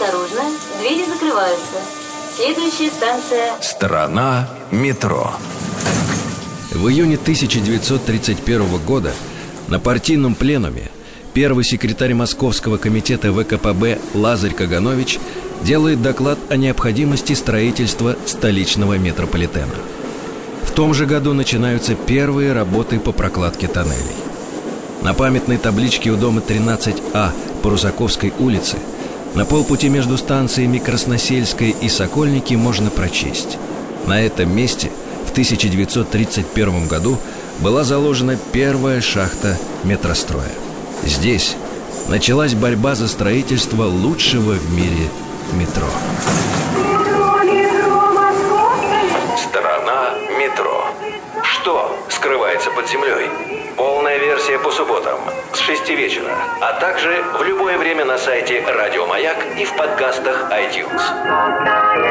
Осторожно, двери закрываются. Следующая станция... Страна метро. В июне 1931 года на партийном пленуме первый секретарь Московского комитета ВКПБ Лазарь Каганович делает доклад о необходимости строительства столичного метрополитена. В том же году начинаются первые работы по прокладке тоннелей. На памятной табличке у дома 13А по Русаковской улице на полпути между станциями Красносельская и Сокольники можно прочесть. На этом месте в 1931 году была заложена первая шахта метростроя. Здесь началась борьба за строительство лучшего в мире метро. Страна метро. Что скрывается под землей? Полная версия по субботам с 6 вечера, а также в любое время на сайте Радио Маяк и в подкастах iTunes.